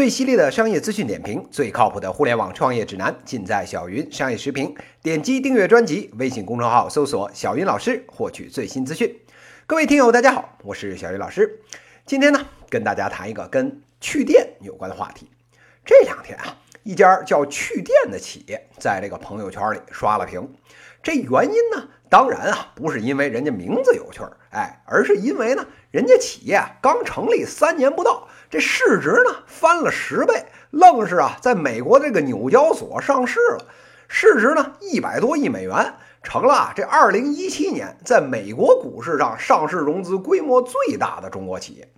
最犀利的商业资讯点评，最靠谱的互联网创业指南，尽在小云商业时评。点击订阅专辑，微信公众号搜索“小云老师”，获取最新资讯。各位听友，大家好，我是小云老师。今天呢，跟大家谈一个跟去电有关的话题。这两天啊，一家叫去电的企业在这个朋友圈里刷了屏。这原因呢，当然啊，不是因为人家名字有趣儿，哎，而是因为呢，人家企业啊刚成立三年不到。这市值呢翻了十倍，愣是啊，在美国这个纽交所上市了，市值呢一百多亿美元，成了这二零一七年在美国股市上上市融资规模最大的中国企业。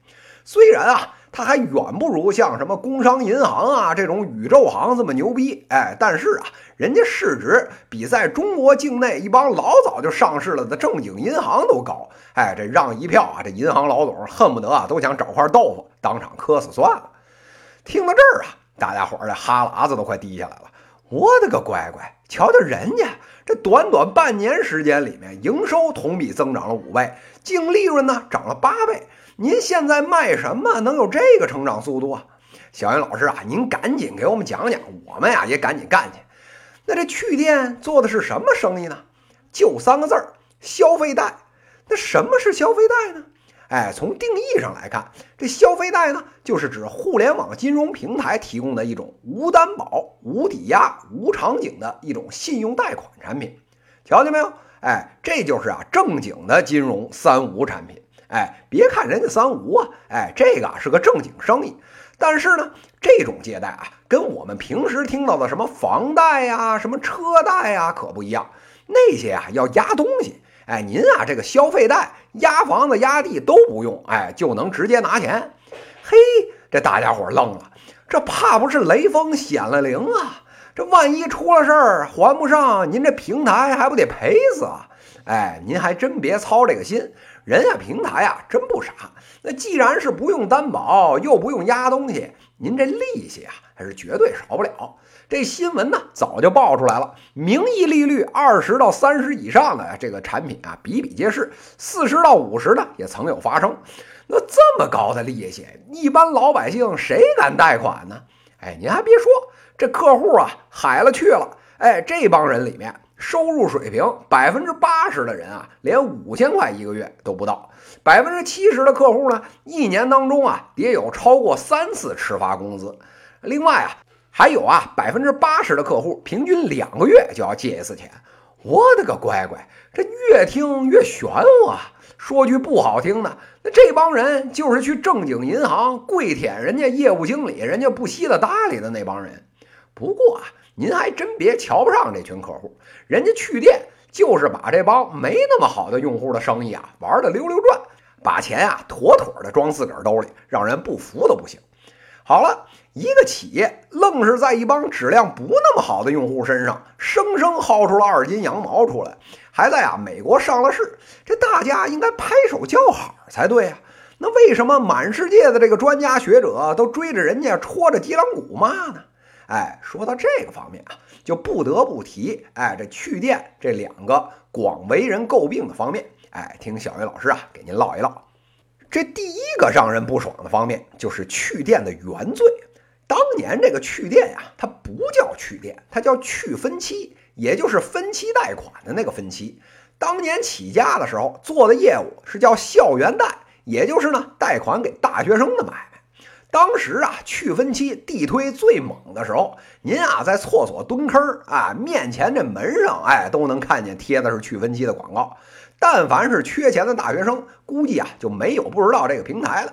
虽然啊，它还远不如像什么工商银行啊这种宇宙行这么牛逼，哎，但是啊，人家市值比在中国境内一帮老早就上市了的正经银行都高，哎，这让一票啊，这银行老总恨不得啊都想找块豆腐当场磕死算了。听到这儿啊，大家伙儿这哈喇子都快滴下来了。我的个乖乖，瞧瞧人家这短短半年时间里面，营收同比增长了五倍，净利润呢涨了八倍。您现在卖什么能有这个成长速度啊？小云老师啊，您赶紧给我们讲讲，我们呀也赶紧干去。那这去电做的是什么生意呢？就三个字儿：消费贷。那什么是消费贷呢？哎，从定义上来看，这消费贷呢，就是指互联网金融平台提供的一种无担保、无抵押、无场景的一种信用贷款产品。瞧见没有？哎，这就是啊正经的金融三无产品。哎，别看人家三无啊，哎，这个啊是个正经生意。但是呢，这种借贷啊，跟我们平时听到的什么房贷呀、什么车贷呀可不一样。那些啊要押东西。哎，您啊，这个消费贷押房子、押地都不用，哎，就能直接拿钱。嘿，这大家伙愣了，这怕不是雷锋显了灵啊？这万一出了事儿还不上，您这平台还不得赔死啊？哎，您还真别操这个心，人家平台啊真不傻。那既然是不用担保，又不用押东西，您这利息啊还是绝对少不了。这新闻呢早就爆出来了，名义利率二十到三十以上的这个产品啊比比皆是，四十到五十的也曾有发生。那这么高的利息，一般老百姓谁敢贷款呢？哎，您还别说，这客户啊海了去了。哎，这帮人里面。收入水平百分之八十的人啊，连五千块一个月都不到；百分之七十的客户呢，一年当中啊，也有超过三次迟发工资。另外啊，还有啊，百分之八十的客户平均两个月就要借一次钱。我的个乖乖，这越听越玄乎啊！说句不好听的，那这帮人就是去正经银行跪舔人家业务经理，人家不稀得搭理的那帮人。不过啊。您还真别瞧不上这群客户，人家去电就是把这帮没那么好的用户的生意啊玩的溜溜转，把钱啊妥妥的装自个儿兜里，让人不服都不行。好了，一个企业愣是在一帮质量不那么好的用户身上，生生薅出了二斤羊毛出来，还在啊美国上了市，这大家应该拍手叫好才对啊。那为什么满世界的这个专家学者都追着人家戳着脊梁骨骂呢？哎，说到这个方面啊，就不得不提哎，这去电这两个广为人诟病的方面。哎，听小云老师啊，给您唠一唠。这第一个让人不爽的方面，就是去电的原罪。当年这个去电呀，它不叫去电，它叫去分期，也就是分期贷款的那个分期。当年起家的时候做的业务是叫校园贷，也就是呢，贷款给大学生的买。当时啊，去分期地推最猛的时候，您啊在厕所蹲坑儿啊，面前这门上哎都能看见贴的是去分期的广告。但凡是缺钱的大学生，估计啊就没有不知道这个平台了。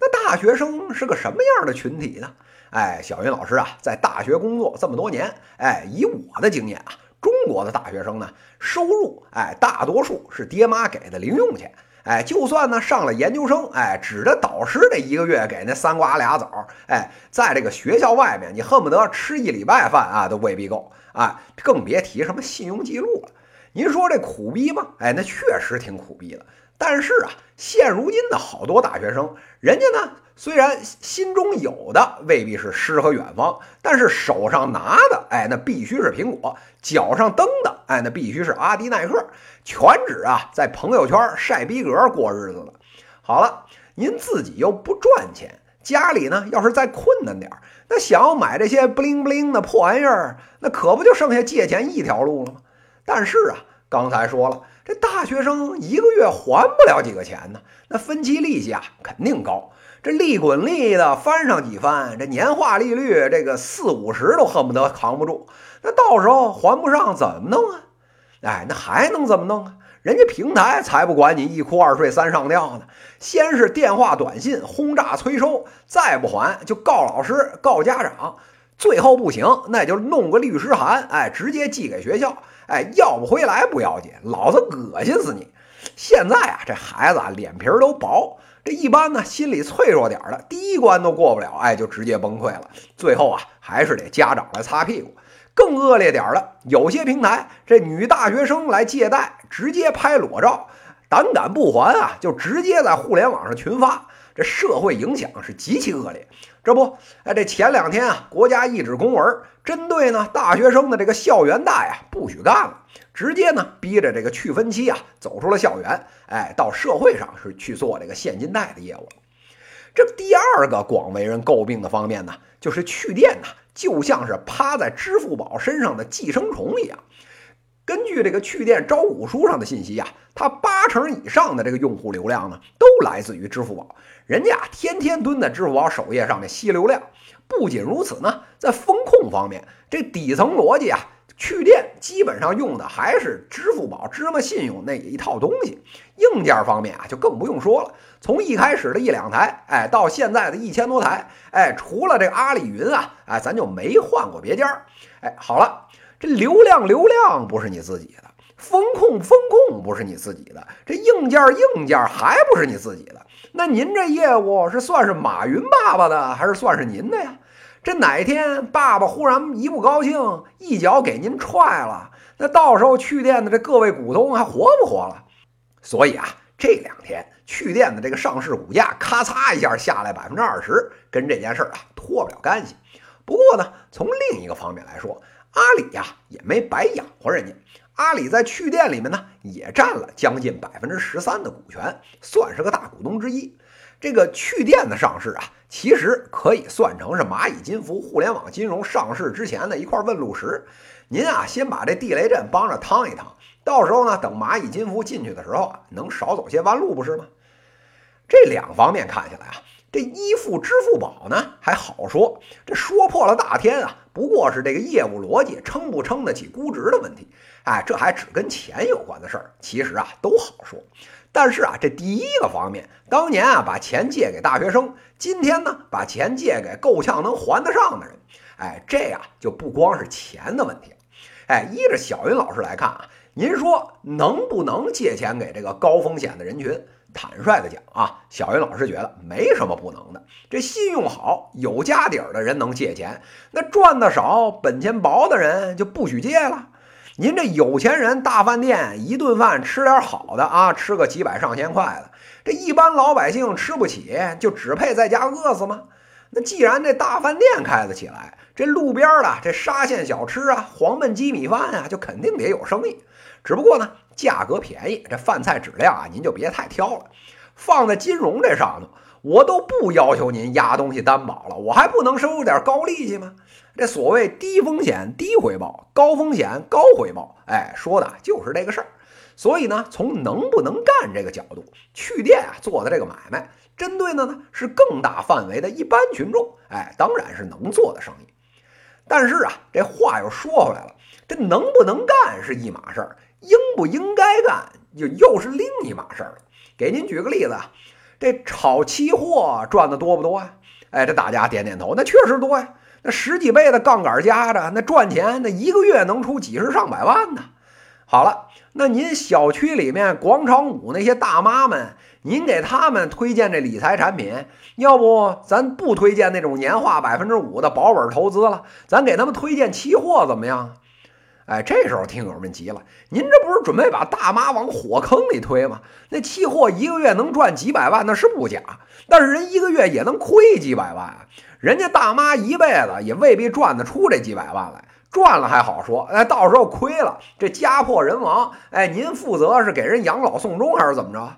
那大学生是个什么样的群体呢？哎，小云老师啊，在大学工作这么多年，哎，以我的经验啊，中国的大学生呢，收入哎大多数是爹妈给的零用钱。哎，就算呢上了研究生，哎，指着导师这一个月给那三瓜俩枣，哎，在这个学校外面，你恨不得吃一礼拜饭啊，都未必够啊，更别提什么信用记录了。您说这苦逼吗？哎，那确实挺苦逼的。但是啊，现如今的好多大学生，人家呢虽然心中有的未必是诗和远方，但是手上拿的，哎，那必须是苹果；脚上蹬的，哎，那必须是阿迪耐克，全指啊在朋友圈晒逼格过日子了。好了，您自己又不赚钱，家里呢要是再困难点儿，那想要买这些不灵不灵的破玩意儿，那可不就剩下借钱一条路了吗？但是啊，刚才说了，这大学生一个月还不了几个钱呢，那分期利息啊肯定高。这利滚利的翻上几番，这年化利率这个四五十都恨不得扛不住。那到时候还不上怎么弄啊？哎，那还能怎么弄啊？人家平台才不管你一哭二睡三上吊呢，先是电话短信轰炸催收，再不还就告老师告家长，最后不行那就弄个律师函，哎，直接寄给学校，哎，要不回来不要紧，老子恶心死你！现在啊，这孩子啊脸皮都薄。这一般呢，心理脆弱点的，第一关都过不了，哎，就直接崩溃了。最后啊，还是得家长来擦屁股。更恶劣点的，有些平台这女大学生来借贷，直接拍裸照，胆敢不还啊，就直接在互联网上群发，这社会影响是极其恶劣。这不，哎，这前两天啊，国家一纸公文，针对呢大学生的这个校园贷啊，不许干了。直接呢，逼着这个去分期啊，走出了校园，哎，到社会上是去做这个现金贷的业务。这第二个广为人诟病的方面呢，就是去电呢，就像是趴在支付宝身上的寄生虫一样。根据这个去电招股书上的信息啊，它八成以上的这个用户流量呢，都来自于支付宝。人家天天蹲在支付宝首页上面吸流量。不仅如此呢，在风控方面，这底层逻辑啊。去电基本上用的还是支付宝芝麻信用那一套东西，硬件方面啊就更不用说了。从一开始的一两台，哎，到现在的一千多台，哎，除了这个阿里云啊，哎，咱就没换过别家。哎，好了，这流量流量不是你自己的，风控风控不是你自己的，这硬件硬件还不是你自己的，那您这业务是算是马云爸爸的，还是算是您的呀？这哪天爸爸忽然一不高兴，一脚给您踹了，那到时候去店的这各位股东还活不活了？所以啊，这两天去店的这个上市股价咔嚓一下下来百分之二十，跟这件事儿啊脱不了干系。不过呢，从另一个方面来说，阿里呀也没白养活人家。阿里在趣店里面呢也占了将近百分之十三的股权，算是个大股东之一。这个趣店的上市啊，其实可以算成是蚂蚁金服互联网金融上市之前的一块问路石。您啊，先把这地雷阵帮着趟一趟，到时候呢，等蚂蚁金服进去的时候啊，能少走些弯路，不是吗？这两方面看下来啊，这依附支付宝呢还好说，这说破了大天啊，不过是这个业务逻辑撑不撑得起估值的问题。哎，这还只跟钱有关的事儿，其实啊都好说。但是啊，这第一个方面，当年啊把钱借给大学生，今天呢把钱借给够呛能还得上的人，哎，这呀就不光是钱的问题了。哎，依着小云老师来看啊，您说能不能借钱给这个高风险的人群？坦率的讲啊，小云老师觉得没什么不能的。这信用好、有家底儿的人能借钱，那赚的少、本钱薄的人就不许借了。您这有钱人大饭店一顿饭吃点好的啊，吃个几百上千块的，这一般老百姓吃不起，就只配在家饿死吗？那既然这大饭店开得起来，这路边的这沙县小吃啊、黄焖鸡米饭啊，就肯定得有生意。只不过呢，价格便宜，这饭菜质量啊，您就别太挑了。放在金融这上头，我都不要求您压东西担保了，我还不能收点高利息吗？这所谓低风险低回报，高风险高回报，哎，说的就是这个事儿。所以呢，从能不能干这个角度，去电啊做的这个买卖，针对的呢是更大范围的一般群众，哎，当然是能做的生意。但是啊，这话又说回来了，这能不能干是一码事儿，应不应该干就又是另一码事儿了。给您举个例子啊，这炒期货赚的多不多呀？哎，这大家点点头，那确实多呀。那十几倍的杠杆加着，那赚钱，那一个月能出几十上百万呢。好了，那您小区里面广场舞那些大妈们，您给他们推荐这理财产品，要不咱不推荐那种年化百分之五的保本投资了，咱给他们推荐期货怎么样？哎，这时候听友们急了，您这不是准备把大妈往火坑里推吗？那期货一个月能赚几百万，那是不假，但是人一个月也能亏几百万啊。人家大妈一辈子也未必赚得出这几百万来，赚了还好说，哎，到时候亏了，这家破人亡，哎，您负责是给人养老送终还是怎么着？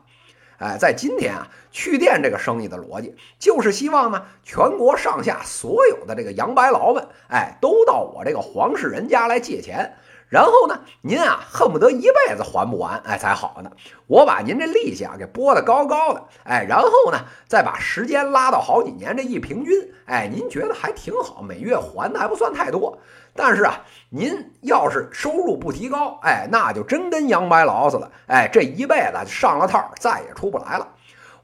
哎，在今天啊，去电这个生意的逻辑就是希望呢，全国上下所有的这个洋白劳们，哎，都到我这个黄氏人家来借钱。然后呢，您啊恨不得一辈子还不完，哎才好呢。我把您这利息啊给拨得高高的，哎，然后呢再把时间拉到好几年，这一平均，哎，您觉得还挺好，每月还的还不算太多。但是啊，您要是收入不提高，哎，那就真跟杨白劳似的，哎，这一辈子上了套，再也出不来了。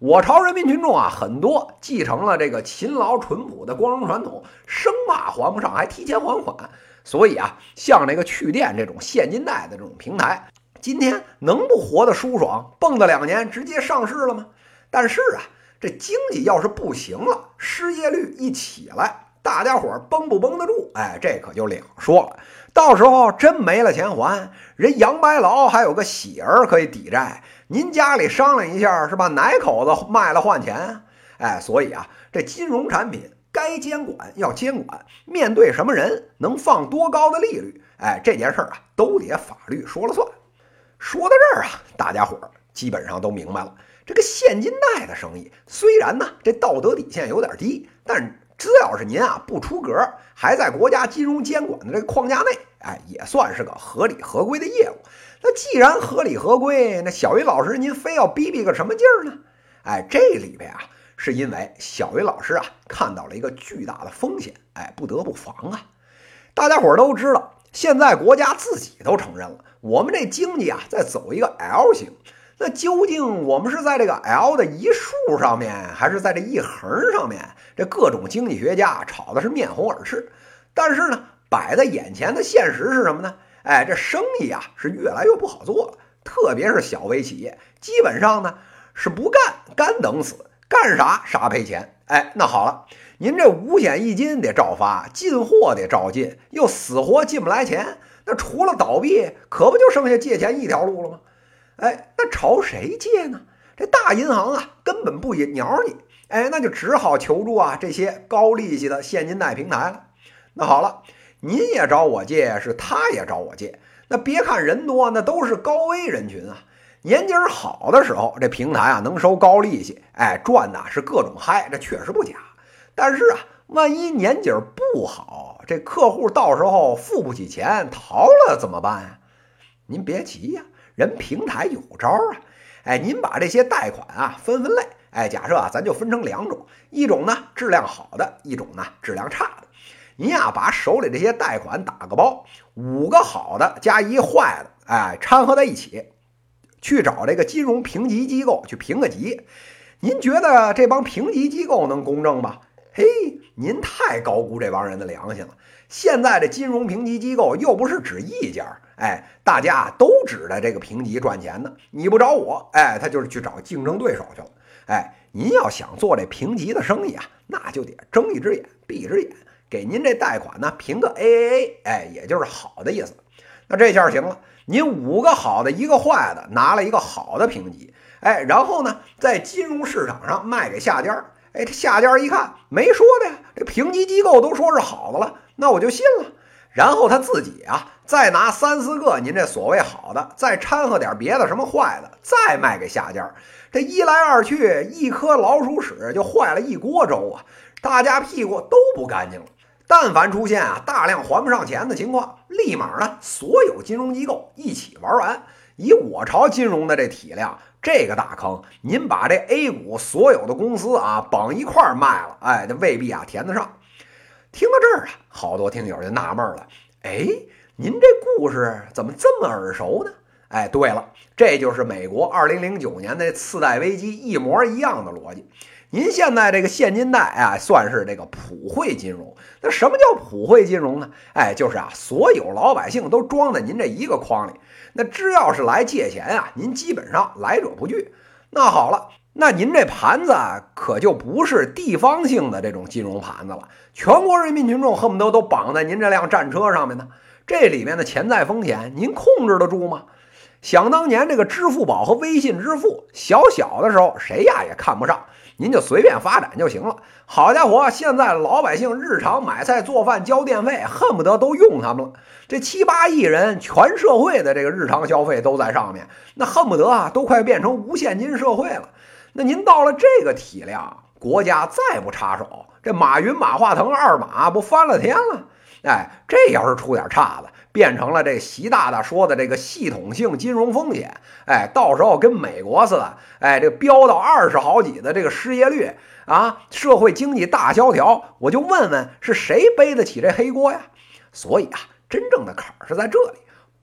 我朝人民群众啊，很多继承了这个勤劳淳朴的光荣传统，生怕还不上，还提前还款。所以啊，像这个趣店这种现金贷的这种平台，今天能不活得舒爽，蹦跶两年直接上市了吗？但是啊，这经济要是不行了，失业率一起来，大家伙绷不绷得住？哎，这可就两说了。到时候真没了钱还，人杨白劳还有个喜儿可以抵债，您家里商量一下是吧？哪口子卖了换钱？哎，所以啊，这金融产品。该监管要监管，面对什么人能放多高的利率？哎，这件事儿啊，都得法律说了算。说到这儿啊，大家伙儿基本上都明白了。这个现金贷的生意，虽然呢这道德底线有点低，但只要是您啊不出格，还在国家金融监管的这个框架内，哎，也算是个合理合规的业务。那既然合理合规，那小云老师您非要逼逼个什么劲儿呢？哎，这里边啊。是因为小云老师啊看到了一个巨大的风险，哎，不得不防啊。大家伙儿都知道，现在国家自己都承认了，我们这经济啊在走一个 L 型。那究竟我们是在这个 L 的一竖上面，还是在这一横上面？这各种经济学家吵的是面红耳赤。但是呢，摆在眼前的现实是什么呢？哎，这生意啊是越来越不好做了，特别是小微企业，基本上呢是不干，干等死。干啥啥赔钱，哎，那好了，您这五险一金得照发，进货得照进，又死活进不来钱，那除了倒闭，可不就剩下借钱一条路了吗？哎，那朝谁借呢？这大银行啊，根本不鸟你，哎，那就只好求助啊这些高利息的现金贷平台了。那好了，您也找我借，是他也找我借，那别看人多，那都是高危人群啊。年景好的时候，这平台啊能收高利息，哎，赚的是各种嗨，这确实不假。但是啊，万一年景不好，这客户到时候付不起钱逃了怎么办呀？您别急呀，人平台有招啊。哎，您把这些贷款啊分分类，哎，假设啊咱就分成两种，一种呢质量好的，一种呢质量差的。您呀把手里这些贷款打个包，五个好的加一坏的，哎，掺和在一起。去找这个金融评级机构去评个级，您觉得这帮评级机构能公正吗？嘿，您太高估这帮人的良心了。现在这金融评级机构又不是指一家，哎，大家都指着这个评级赚钱呢。你不找我，哎，他就是去找竞争对手去了。哎，您要想做这评级的生意啊，那就得睁一只眼闭一只眼，给您这贷款呢评个 AAA，哎，也就是好的意思。那这下行了。您五个好的，一个坏的，拿了一个好的评级，哎，然后呢，在金融市场上卖给下家，哎，这下家一看没说的呀，这评级机构都说是好的了，那我就信了。然后他自己啊，再拿三四个您这所谓好的，再掺和点别的什么坏的，再卖给下家，这一来二去，一颗老鼠屎就坏了一锅粥啊，大家屁股都不干净了。但凡出现啊大量还不上钱的情况，立马呢所有金融机构一起玩完。以我朝金融的这体量，这个大坑，您把这 A 股所有的公司啊绑一块卖了，哎，这未必啊填得上。听到这儿啊，好多听友就纳闷了，哎，您这故事怎么这么耳熟呢？哎，对了，这就是美国2009年的次贷危机一模一样的逻辑。您现在这个现金贷啊，算是这个普惠金融。那什么叫普惠金融呢？哎，就是啊，所有老百姓都装在您这一个筐里。那只要是来借钱啊，您基本上来者不拒。那好了，那您这盘子啊，可就不是地方性的这种金融盘子了，全国人民群众恨不得都绑在您这辆战车上面呢。这里面的潜在风险，您控制得住吗？想当年这个支付宝和微信支付，小小的时候谁呀也看不上，您就随便发展就行了。好家伙，现在老百姓日常买菜、做饭、交电费，恨不得都用他们了。这七八亿人，全社会的这个日常消费都在上面，那恨不得啊都快变成无现金社会了。那您到了这个体量，国家再不插手，这马云、马化腾二马不翻了天了？哎，这要是出点岔子，变成了这习大大说的这个系统性金融风险，哎，到时候跟美国似的，哎，这飙到二十好几的这个失业率啊，社会经济大萧条，我就问问是谁背得起这黑锅呀？所以啊，真正的坎儿是在这里，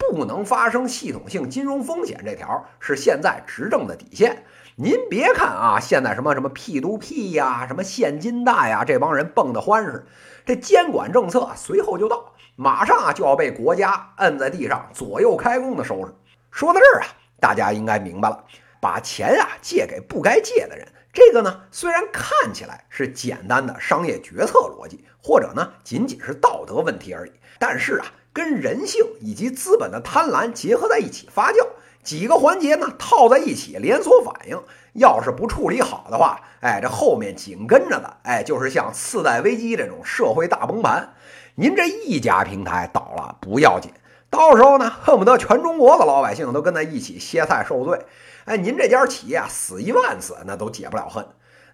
不能发生系统性金融风险这条是现在执政的底线。您别看啊，现在什么什么 P to P 呀，什么现金贷呀，这帮人蹦得欢实。这监管政策随后就到，马上啊就要被国家摁在地上左右开弓的收拾。说到这儿啊，大家应该明白了，把钱啊借给不该借的人，这个呢虽然看起来是简单的商业决策逻辑，或者呢仅仅是道德问题而已，但是啊跟人性以及资本的贪婪结合在一起发酵。几个环节呢套在一起，连锁反应，要是不处理好的话，哎，这后面紧跟着的，哎，就是像次贷危机这种社会大崩盘。您这一家平台倒了不要紧，到时候呢，恨不得全中国的老百姓都跟他一起歇菜受罪。哎，您这家企业啊，死一万次那都解不了恨。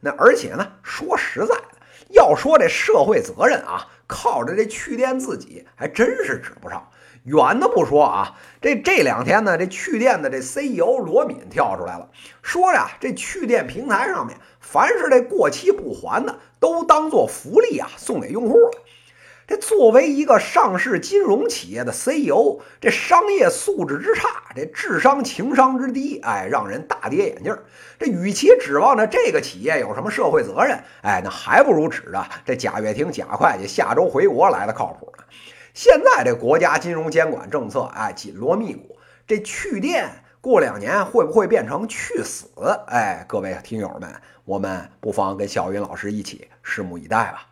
那而且呢，说实在的，要说这社会责任啊，靠着这去电自己还真是指不上。远的不说啊，这这两天呢，这趣电的这 CEO 罗敏跳出来了，说呀，这趣电平台上面，凡是这过期不还的，都当做福利啊送给用户。作为一个上市金融企业的 CEO，这商业素质之差，这智商情商之低，哎，让人大跌眼镜。这与其指望着这个企业有什么社会责任，哎，那还不如指着这贾跃亭贾会计下周回国来的靠谱呢。现在这国家金融监管政策，哎，紧锣密鼓。这去电过两年会不会变成去死？哎，各位听友们，我们不妨跟小云老师一起拭目以待吧。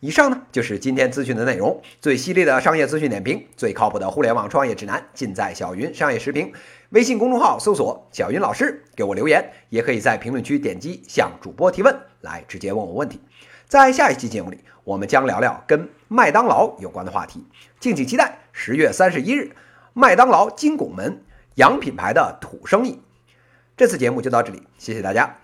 以上呢就是今天资讯的内容，最犀利的商业资讯点评，最靠谱的互联网创业指南，尽在小云商业时评。微信公众号搜索“小云老师”，给我留言，也可以在评论区点击向主播提问，来直接问我问题。在下一期节目里，我们将聊聊跟麦当劳有关的话题，敬请期待。十月三十一日，麦当劳金拱门洋品牌的土生意。这次节目就到这里，谢谢大家。